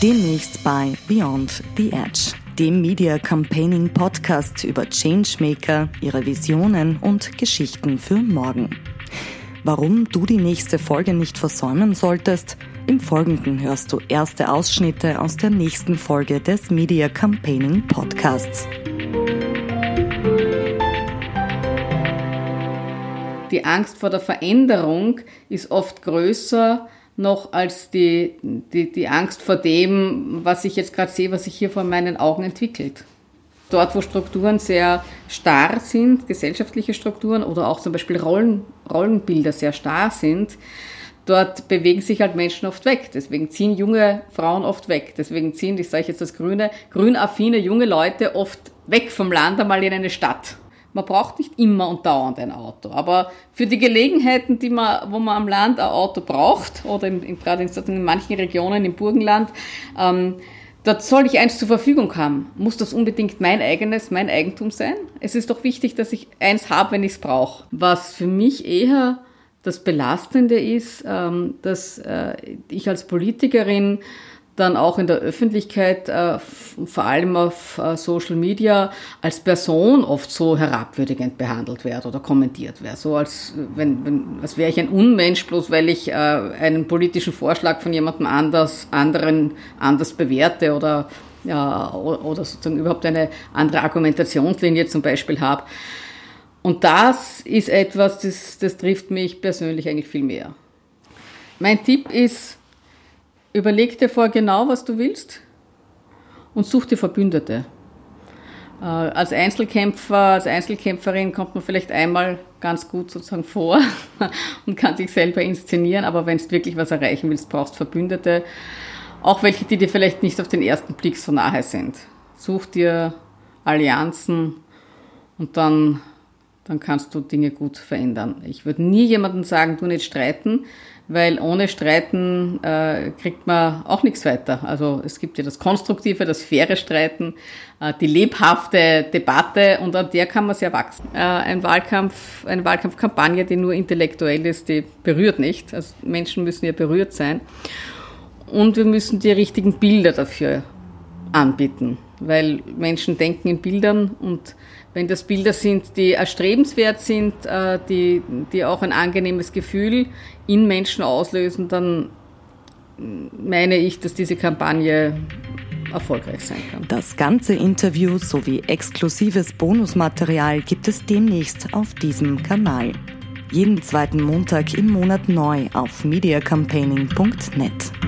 Demnächst bei Beyond the Edge, dem Media Campaigning Podcast über Changemaker, ihre Visionen und Geschichten für morgen. Warum du die nächste Folge nicht versäumen solltest, im Folgenden hörst du erste Ausschnitte aus der nächsten Folge des Media Campaigning Podcasts. Die Angst vor der Veränderung ist oft größer noch als die, die, die Angst vor dem, was ich jetzt gerade sehe, was sich hier vor meinen Augen entwickelt. Dort, wo Strukturen sehr starr sind, gesellschaftliche Strukturen oder auch zum Beispiel Rollen, Rollenbilder sehr starr sind, dort bewegen sich halt Menschen oft weg. Deswegen ziehen junge Frauen oft weg. Deswegen ziehen, das sage ich jetzt das Grüne, grünaffine junge Leute oft weg vom Land einmal in eine Stadt. Man braucht nicht immer und dauernd ein Auto. Aber für die Gelegenheiten, die man, wo man am Land ein Auto braucht, oder in, in, gerade in, in, manchen Regionen im Burgenland, ähm, dort soll ich eins zur Verfügung haben. Muss das unbedingt mein eigenes, mein Eigentum sein? Es ist doch wichtig, dass ich eins habe, wenn ich es brauche. Was für mich eher das Belastende ist, ähm, dass äh, ich als Politikerin dann auch in der Öffentlichkeit, äh, vor allem auf äh, Social Media, als Person oft so herabwürdigend behandelt werde oder kommentiert werde. So als, wenn, wenn, als wäre ich ein Unmensch, bloß weil ich äh, einen politischen Vorschlag von jemandem anders, anderen anders bewerte oder, ja, oder sozusagen überhaupt eine andere Argumentationslinie zum Beispiel habe. Und das ist etwas, das, das trifft mich persönlich eigentlich viel mehr. Mein Tipp ist, Überleg dir vor genau, was du willst und such dir Verbündete. Äh, als Einzelkämpfer, als Einzelkämpferin kommt man vielleicht einmal ganz gut sozusagen vor und kann sich selber inszenieren, aber wenn du wirklich was erreichen willst, brauchst du Verbündete. Auch welche, die dir vielleicht nicht auf den ersten Blick so nahe sind. Such dir Allianzen und dann, dann kannst du Dinge gut verändern. Ich würde nie jemandem sagen, du nicht streiten, weil ohne Streiten äh, kriegt man auch nichts weiter. Also es gibt ja das konstruktive, das faire Streiten, äh, die lebhafte Debatte und an der kann man sehr wachsen. Äh, ein Wahlkampf, eine Wahlkampfkampagne, die nur intellektuell ist, die berührt nicht. Also Menschen müssen ja berührt sein. Und wir müssen die richtigen Bilder dafür anbieten, weil Menschen denken in Bildern und wenn das Bilder sind, die erstrebenswert sind, äh, die, die auch ein angenehmes Gefühl in Menschen auslösen, dann meine ich, dass diese Kampagne erfolgreich sein kann. Das ganze Interview sowie exklusives Bonusmaterial gibt es demnächst auf diesem Kanal. Jeden zweiten Montag im Monat neu auf mediacampaigning.net.